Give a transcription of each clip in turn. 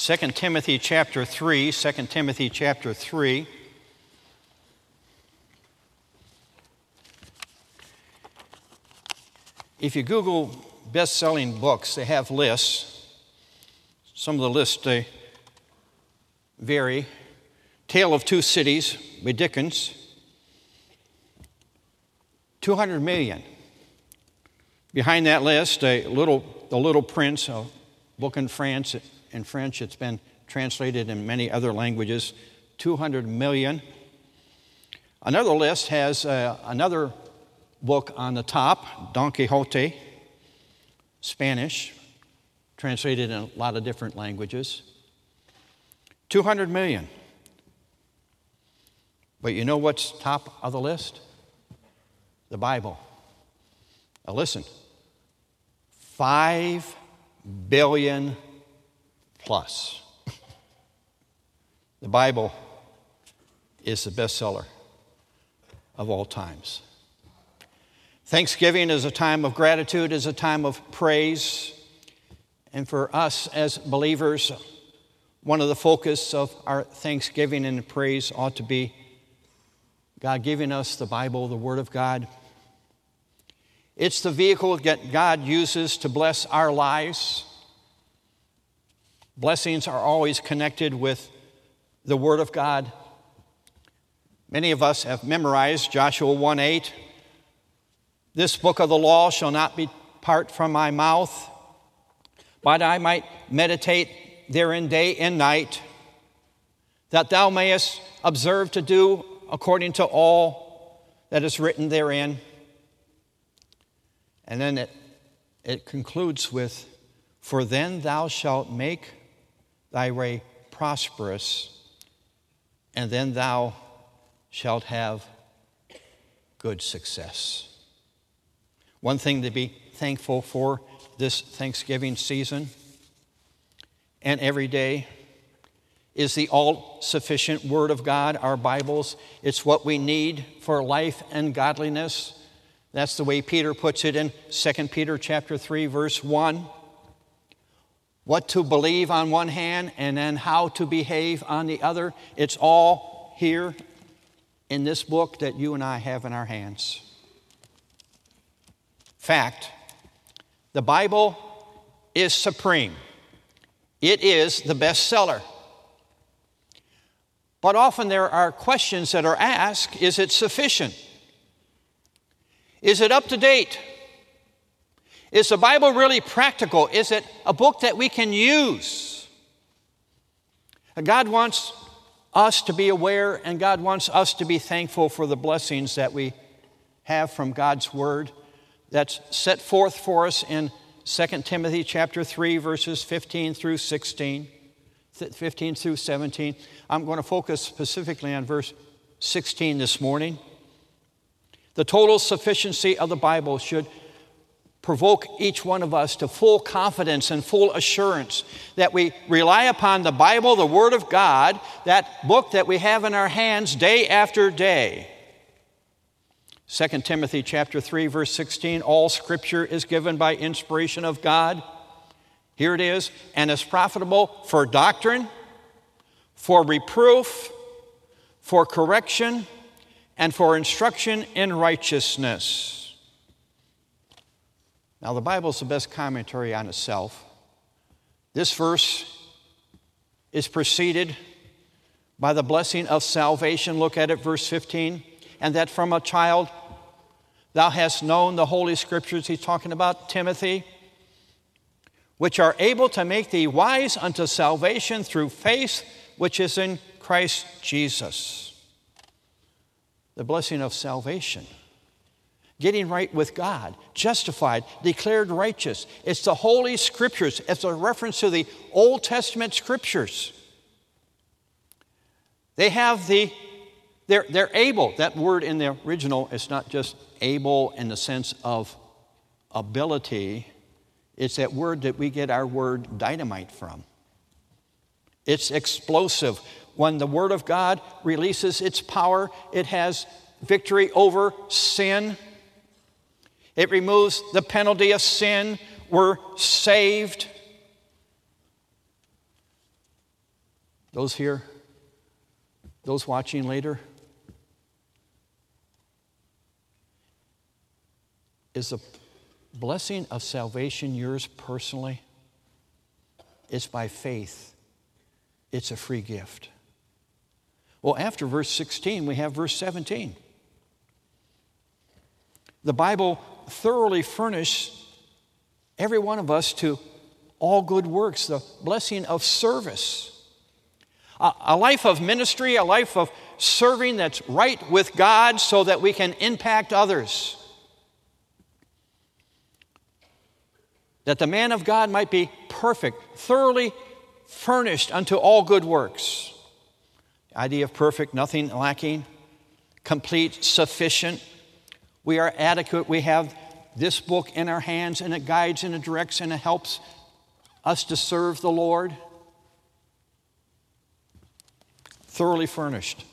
2 Timothy chapter 3, 2 Timothy chapter 3. If you Google best selling books, they have lists. Some of the lists they vary. Tale of Two Cities by Dickens, 200 million. Behind that list, a little, The Little Prince, a book in France, in French. It's been translated in many other languages. 200 million. Another list has uh, another book on the top, Don Quixote, Spanish, translated in a lot of different languages. 200 million. But you know what's top of the list? The Bible. Now listen 5 billion plus. The Bible is the bestseller of all times. Thanksgiving is a time of gratitude, is a time of praise. And for us as believers, one of the focus of our thanksgiving and praise ought to be God giving us the Bible, the Word of God. It's the vehicle that God uses to bless our lives. Blessings are always connected with the Word of God. Many of us have memorized Joshua 1 8. This book of the law shall not depart from my mouth, but I might meditate therein day and night, that thou mayest observe to do according to all that is written therein. And then it, it concludes with, For then thou shalt make thy way prosperous, and then thou shalt have good success. One thing to be thankful for this Thanksgiving season and every day is the all sufficient Word of God, our Bibles. It's what we need for life and godliness. That's the way Peter puts it in 2 Peter chapter 3 verse 1. What to believe on one hand and then how to behave on the other. It's all here in this book that you and I have in our hands. Fact, the Bible is supreme. It is the bestseller. But often there are questions that are asked is it sufficient? Is it up to date? Is the Bible really practical? Is it a book that we can use? God wants us to be aware and God wants us to be thankful for the blessings that we have from God's Word that's set forth for us in 2 Timothy chapter 3 verses 15 through 16 15 through 17 I'm going to focus specifically on verse 16 this morning the total sufficiency of the Bible should provoke each one of us to full confidence and full assurance that we rely upon the Bible, the Word of God, that book that we have in our hands day after day. 2 Timothy chapter 3 verse 16 all scripture is given by inspiration of God. Here it is, and is profitable for doctrine, for reproof, for correction, and for instruction in righteousness. Now, the Bible is the best commentary on itself. This verse is preceded by the blessing of salvation. Look at it, verse 15. And that from a child thou hast known the Holy Scriptures. He's talking about Timothy, which are able to make thee wise unto salvation through faith which is in Christ Jesus the blessing of salvation. Getting right with God, justified, declared righteous. It's the Holy Scriptures. It's a reference to the Old Testament Scriptures. They have the, they're, they're able. That word in the original is not just able in the sense of ability, it's that word that we get our word dynamite from. It's explosive. When the Word of God releases its power, it has victory over sin. It removes the penalty of sin. We're saved. Those here, those watching later, is the blessing of salvation yours personally? It's by faith, it's a free gift. Well, after verse 16, we have verse 17. The Bible thoroughly furnish every one of us to all good works, the blessing of service. A, a life of ministry, a life of serving that's right with God so that we can impact others. That the man of God might be perfect, thoroughly furnished unto all good works. The idea of perfect, nothing lacking, complete, sufficient. We are adequate. We have this book in our hands, and it guides and it directs and it helps us to serve the Lord. Thoroughly furnished,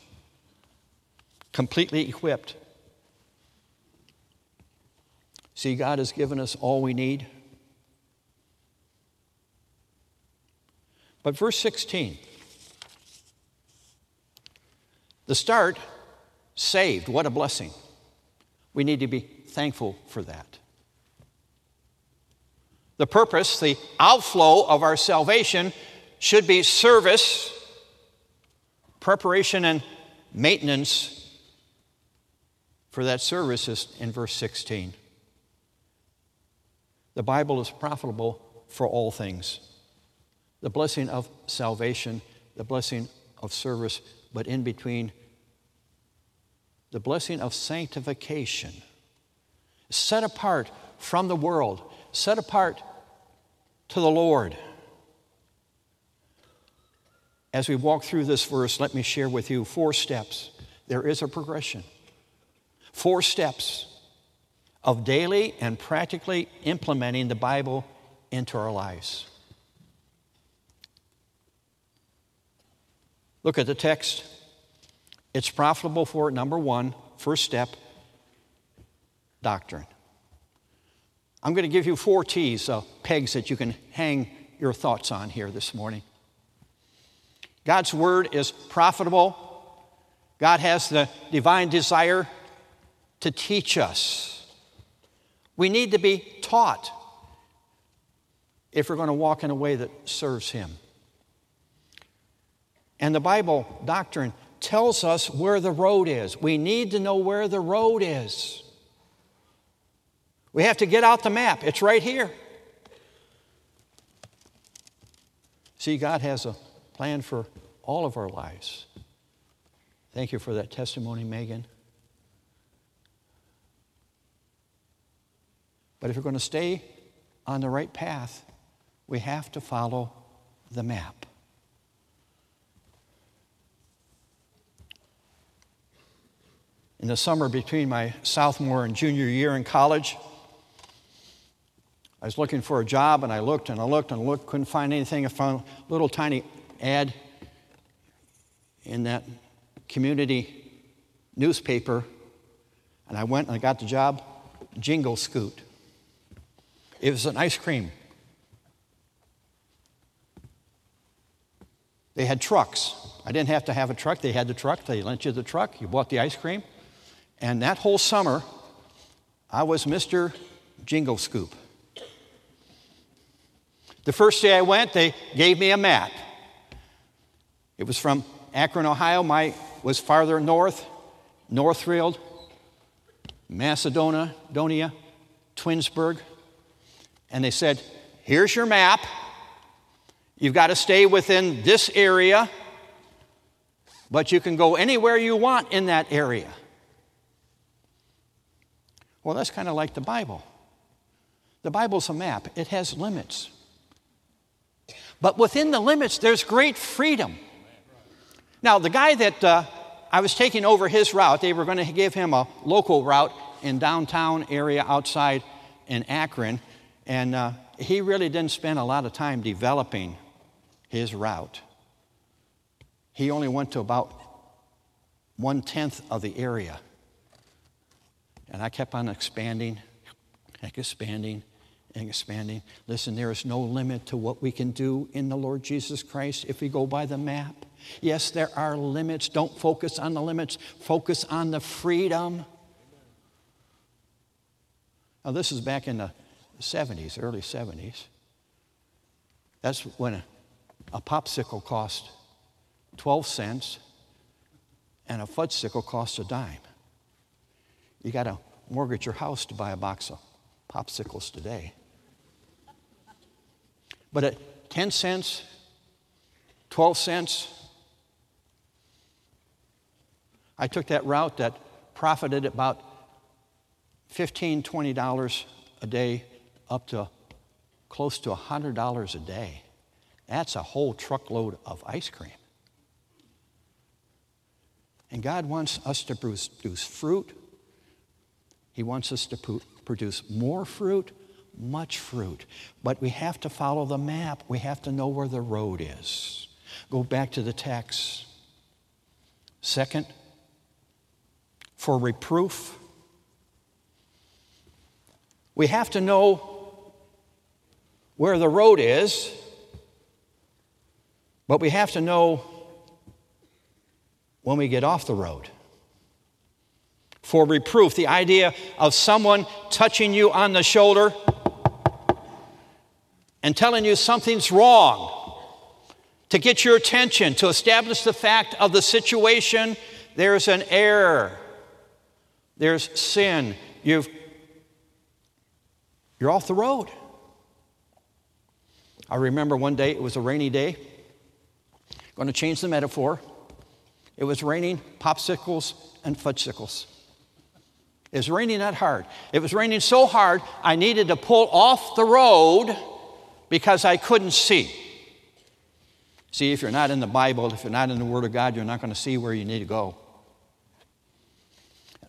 completely equipped. See, God has given us all we need. But verse 16, the start, saved. What a blessing. We need to be thankful for that. The purpose, the outflow of our salvation should be service, preparation, and maintenance for that service is in verse 16. The Bible is profitable for all things the blessing of salvation, the blessing of service, but in between, the blessing of sanctification. Set apart from the world, set apart to the Lord. As we walk through this verse, let me share with you four steps. There is a progression. Four steps of daily and practically implementing the Bible into our lives. Look at the text. It's profitable for, number one, first step, doctrine. I'm going to give you four T's, uh, pegs that you can hang your thoughts on here this morning. God's word is profitable. God has the divine desire to teach us. We need to be taught if we're going to walk in a way that serves Him. And the Bible doctrine tells us where the road is. We need to know where the road is. We have to get out the map, it's right here. See, God has a plan for all of our lives. Thank you for that testimony, Megan. But if we're going to stay on the right path, we have to follow the map. In the summer between my sophomore and junior year in college. I was looking for a job and I looked and I looked and looked, couldn't find anything. I found a little tiny ad in that community newspaper and I went and I got the job Jingle Scoop. It was an ice cream. They had trucks. I didn't have to have a truck. They had the truck. They lent you the truck. You bought the ice cream. And that whole summer, I was Mr. Jingle Scoop. The first day I went, they gave me a map. It was from Akron, Ohio. My was farther north, Northfield, Macedonia, Donia, Twinsburg. And they said, Here's your map. You've got to stay within this area, but you can go anywhere you want in that area. Well, that's kind of like the Bible. The Bible's a map, it has limits. But within the limits, there's great freedom. Now, the guy that uh, I was taking over his route, they were going to give him a local route in downtown area outside in Akron, and uh, he really didn't spend a lot of time developing his route. He only went to about one tenth of the area. And I kept on expanding, and expanding, and expanding. Listen, there is no limit to what we can do in the Lord Jesus Christ if we go by the map. Yes, there are limits. Don't focus on the limits, focus on the freedom. Now, this is back in the 70s, early 70s. That's when a, a popsicle cost 12 cents and a fudge fudgesicle cost a dime. You got to mortgage your house to buy a box of popsicles today. But at 10 cents, 12 cents, I took that route that profited about $15, $20 a day up to close to $100 a day. That's a whole truckload of ice cream. And God wants us to produce fruit. He wants us to produce more fruit, much fruit. But we have to follow the map. We have to know where the road is. Go back to the text. Second, for reproof, we have to know where the road is, but we have to know when we get off the road. For reproof, the idea of someone touching you on the shoulder and telling you something's wrong, to get your attention, to establish the fact of the situation, there's an error, there's sin. You've, you're off the road. I remember one day, it was a rainy day. going to change the metaphor. It was raining popsicles and fudgesicles. It was raining that hard. It was raining so hard, I needed to pull off the road because I couldn't see. See, if you're not in the Bible, if you're not in the Word of God, you're not going to see where you need to go.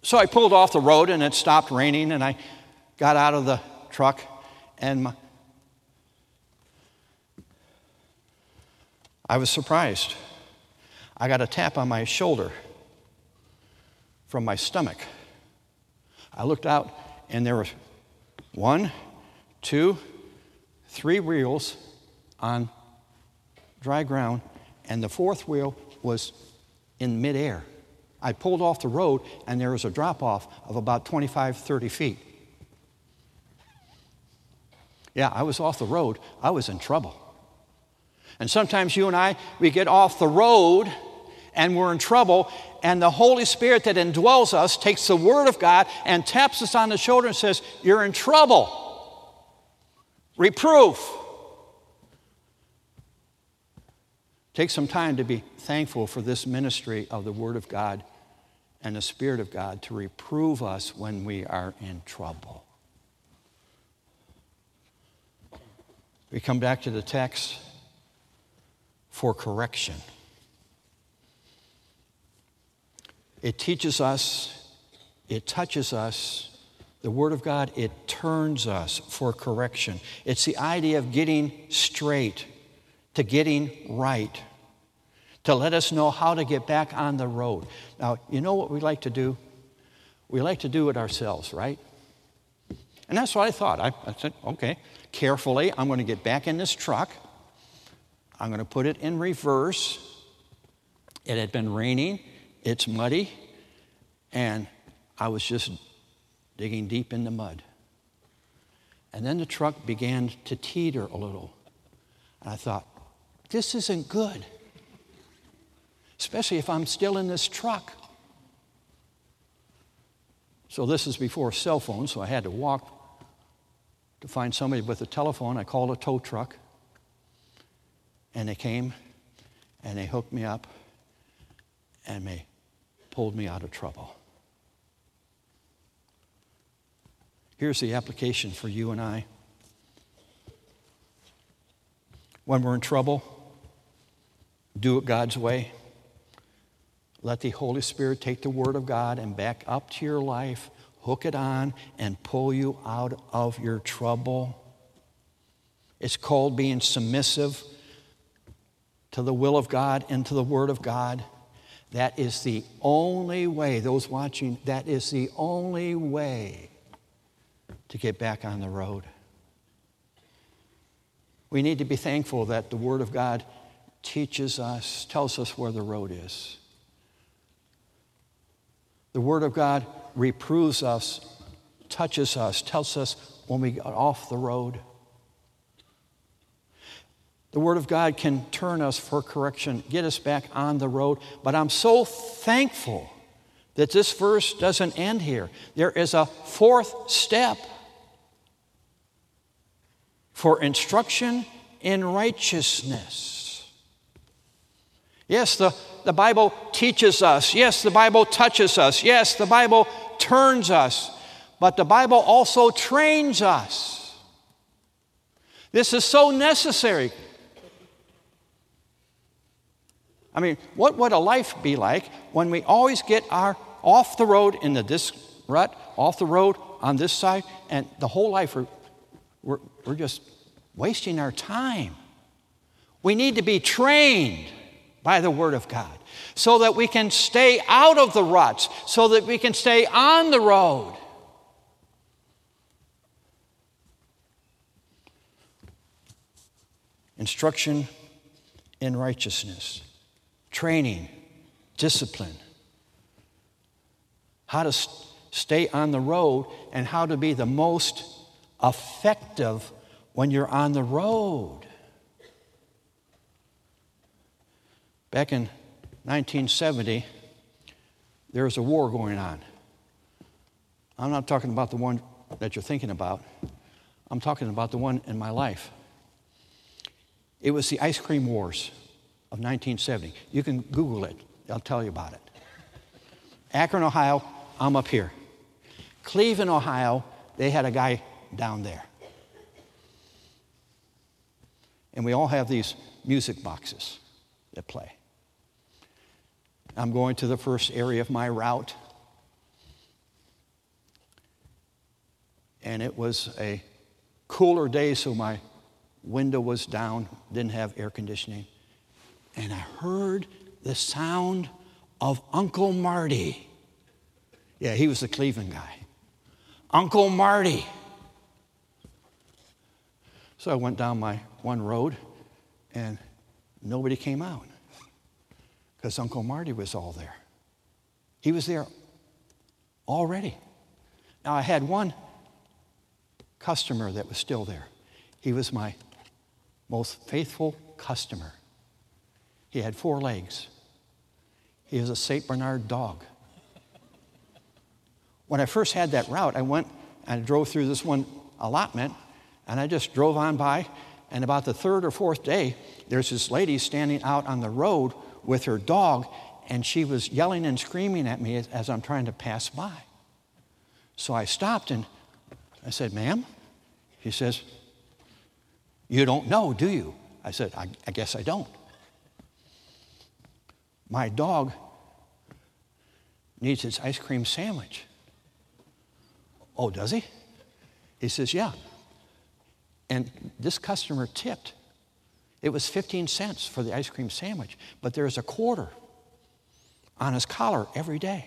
So I pulled off the road and it stopped raining, and I got out of the truck, and my, I was surprised. I got a tap on my shoulder from my stomach. I looked out, and there was one, two, three wheels on dry ground, and the fourth wheel was in midair. I pulled off the road, and there was a drop off of about 25, 30 feet. Yeah, I was off the road. I was in trouble. And sometimes you and I, we get off the road and we're in trouble, and the Holy Spirit that indwells us takes the Word of God and taps us on the shoulder and says, You're in trouble. Reproof. Take some time to be thankful for this ministry of the Word of God and the Spirit of God to reprove us when we are in trouble. We come back to the text for correction. It teaches us, it touches us. The Word of God, it turns us for correction. It's the idea of getting straight, to getting right, to let us know how to get back on the road. Now, you know what we like to do? We like to do it ourselves, right? And that's what I thought. I, I said, okay, carefully, I'm going to get back in this truck. I'm going to put it in reverse. It had been raining it's muddy, and I was just digging deep in the mud. And then the truck began to teeter a little. And I thought, this isn't good, especially if I'm still in this truck. So, this is before cell phones, so I had to walk to find somebody with a telephone. I called a tow truck, and they came and they hooked me up and they pulled me out of trouble. Here's the application for you and I. When we're in trouble, do it God's way. Let the Holy Spirit take the Word of God and back up to your life, hook it on, and pull you out of your trouble. It's called being submissive to the will of God and to the Word of God. That is the only way, those watching, that is the only way to get back on the road. We need to be thankful that the Word of God teaches us, tells us where the road is. The Word of God reproves us, touches us, tells us when we get off the road. The Word of God can turn us for correction, get us back on the road. But I'm so thankful that this verse doesn't end here. There is a fourth step for instruction in righteousness. Yes, the, the Bible teaches us. Yes, the Bible touches us. Yes, the Bible turns us. But the Bible also trains us. This is so necessary. I mean, what would a life be like when we always get our off the road in the this rut, off the road on this side, and the whole life we're, we're, we're just wasting our time. We need to be trained by the Word of God so that we can stay out of the ruts, so that we can stay on the road. Instruction in righteousness, training, discipline, how to stay on the road, and how to be the most effective when you're on the road. Back in 1970, there was a war going on. I'm not talking about the one that you're thinking about, I'm talking about the one in my life. It was the ice cream wars of 1970. You can Google it, I'll tell you about it. Akron, Ohio, I'm up here. Cleveland, Ohio, they had a guy down there. And we all have these music boxes that play. I'm going to the first area of my route. And it was a cooler day, so my window was down, didn't have air conditioning. And I heard the sound of Uncle Marty. Yeah, he was the Cleveland guy. Uncle Marty. So I went down my one road and nobody came out because Uncle Marty was all there. He was there already. Now I had one customer that was still there. He was my most faithful customer. He had four legs. He was a St. Bernard dog. When I first had that route, I went and drove through this one allotment and I just drove on by. And about the third or fourth day, there's this lady standing out on the road with her dog, and she was yelling and screaming at me as, as I'm trying to pass by. So I stopped and I said, Ma'am? She says, You don't know, do you? I said, I, I guess I don't. My dog needs his ice cream sandwich. Oh, does he? He says, Yeah. And this customer tipped. It was 15 cents for the ice cream sandwich, but there's a quarter on his collar every day.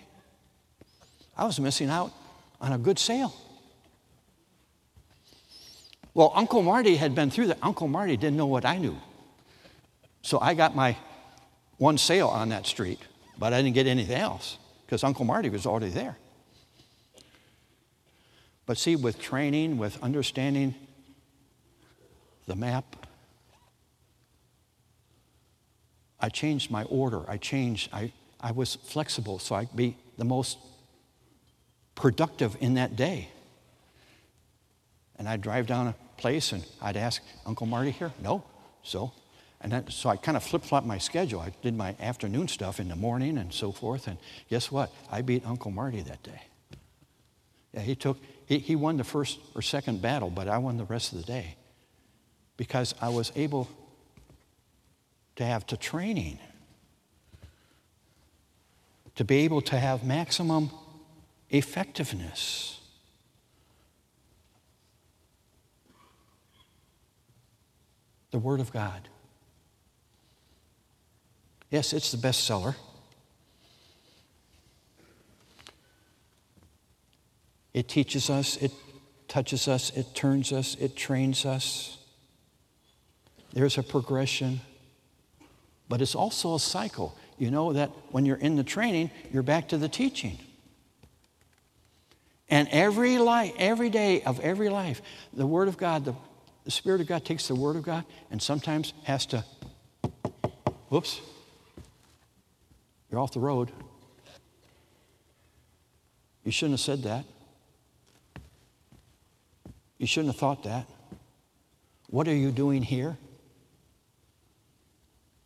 I was missing out on a good sale. Well, Uncle Marty had been through that. Uncle Marty didn't know what I knew. So I got my one sale on that street, but I didn't get anything else because Uncle Marty was already there. But see, with training, with understanding the map. I changed my order. I changed, I, I was flexible so I'd be the most productive in that day. And I'd drive down a place and I'd ask, Uncle Marty here? No. So, and then, so I kind of flip flopped my schedule. I did my afternoon stuff in the morning and so forth. And guess what? I beat Uncle Marty that day. Yeah, he took, he, he won the first or second battle, but I won the rest of the day because I was able to have to training. to be able to have maximum effectiveness. The Word of God. Yes, it's the bestseller. It teaches us, it touches us, it turns us, it trains us. There's a progression, but it's also a cycle. You know that when you're in the training, you're back to the teaching. And every life, every day of every life, the Word of God, the, the Spirit of God takes the Word of God and sometimes has to, whoops, you're off the road. You shouldn't have said that. You shouldn't have thought that. What are you doing here?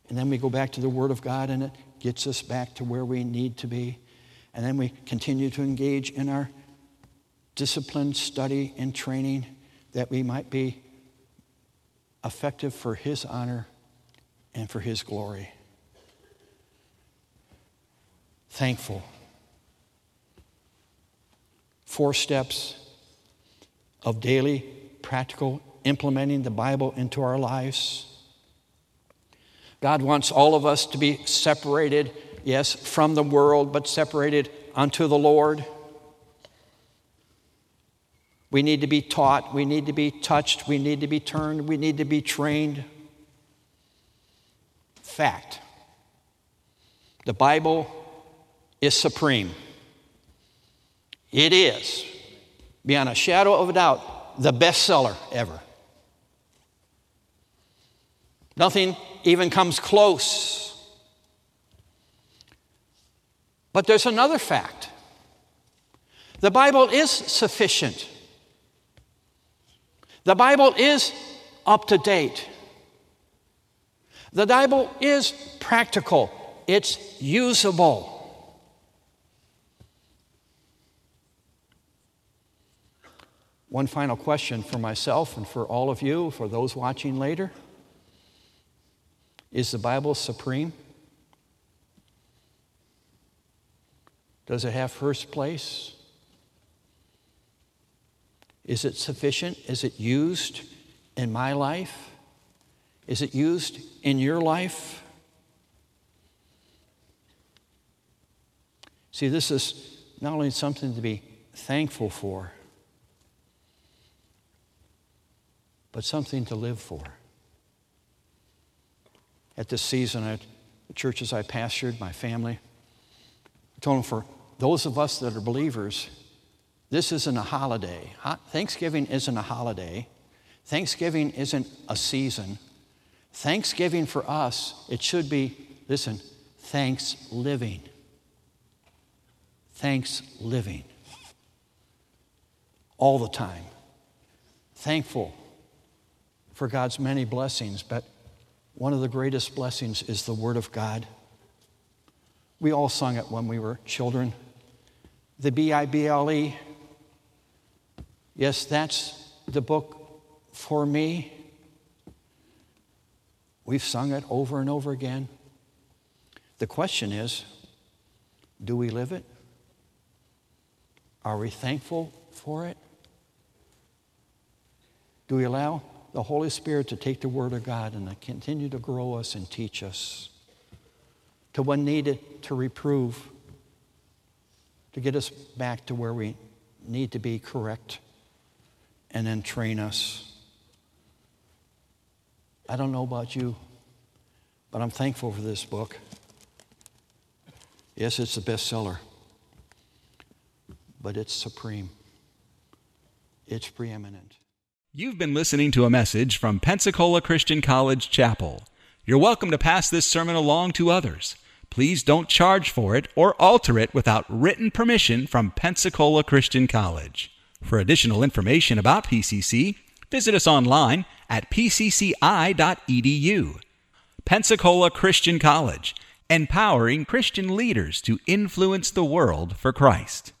And then we go back to the Word of God and it gets us back to where we need to be. And then we continue to engage in our discipline, study, and training that we might be effective for His honor and for His glory. Thankful. Four steps of daily practical implementing the Bible into our lives. God wants all of us to be separated, yes, from the world, but separated unto the Lord. We need to be taught, we need to be touched, we need to be turned, we need to be trained. Fact. The Bible is supreme. It is beyond a shadow of a doubt, the bestseller ever. Nothing even comes close. But there's another fact the Bible is sufficient, the Bible is up to date, the Bible is practical, it's usable. One final question for myself and for all of you, for those watching later. Is the Bible supreme? Does it have first place? Is it sufficient? Is it used in my life? Is it used in your life? See, this is not only something to be thankful for, but something to live for. At this season, at the churches I pastored, my family, I told them for those of us that are believers, this isn't a holiday. Thanksgiving isn't a holiday. Thanksgiving isn't a season. Thanksgiving for us, it should be, listen, thanks living. Thanks living. All the time. Thankful for God's many blessings, but one of the greatest blessings is the Word of God. We all sung it when we were children. The B I B L E. Yes, that's the book for me. We've sung it over and over again. The question is do we live it? Are we thankful for it? Do we allow the Holy Spirit to take the Word of God and to continue to grow us and teach us, to when needed, to reprove, to get us back to where we need to be correct, and then train us. I don't know about you, but I'm thankful for this book. Yes, it's a bestseller, but it's supreme, it's preeminent. You've been listening to a message from Pensacola Christian College Chapel. You're welcome to pass this sermon along to others. Please don't charge for it or alter it without written permission from Pensacola Christian College. For additional information about PCC, visit us online at pcci.edu. Pensacola Christian College, empowering Christian leaders to influence the world for Christ.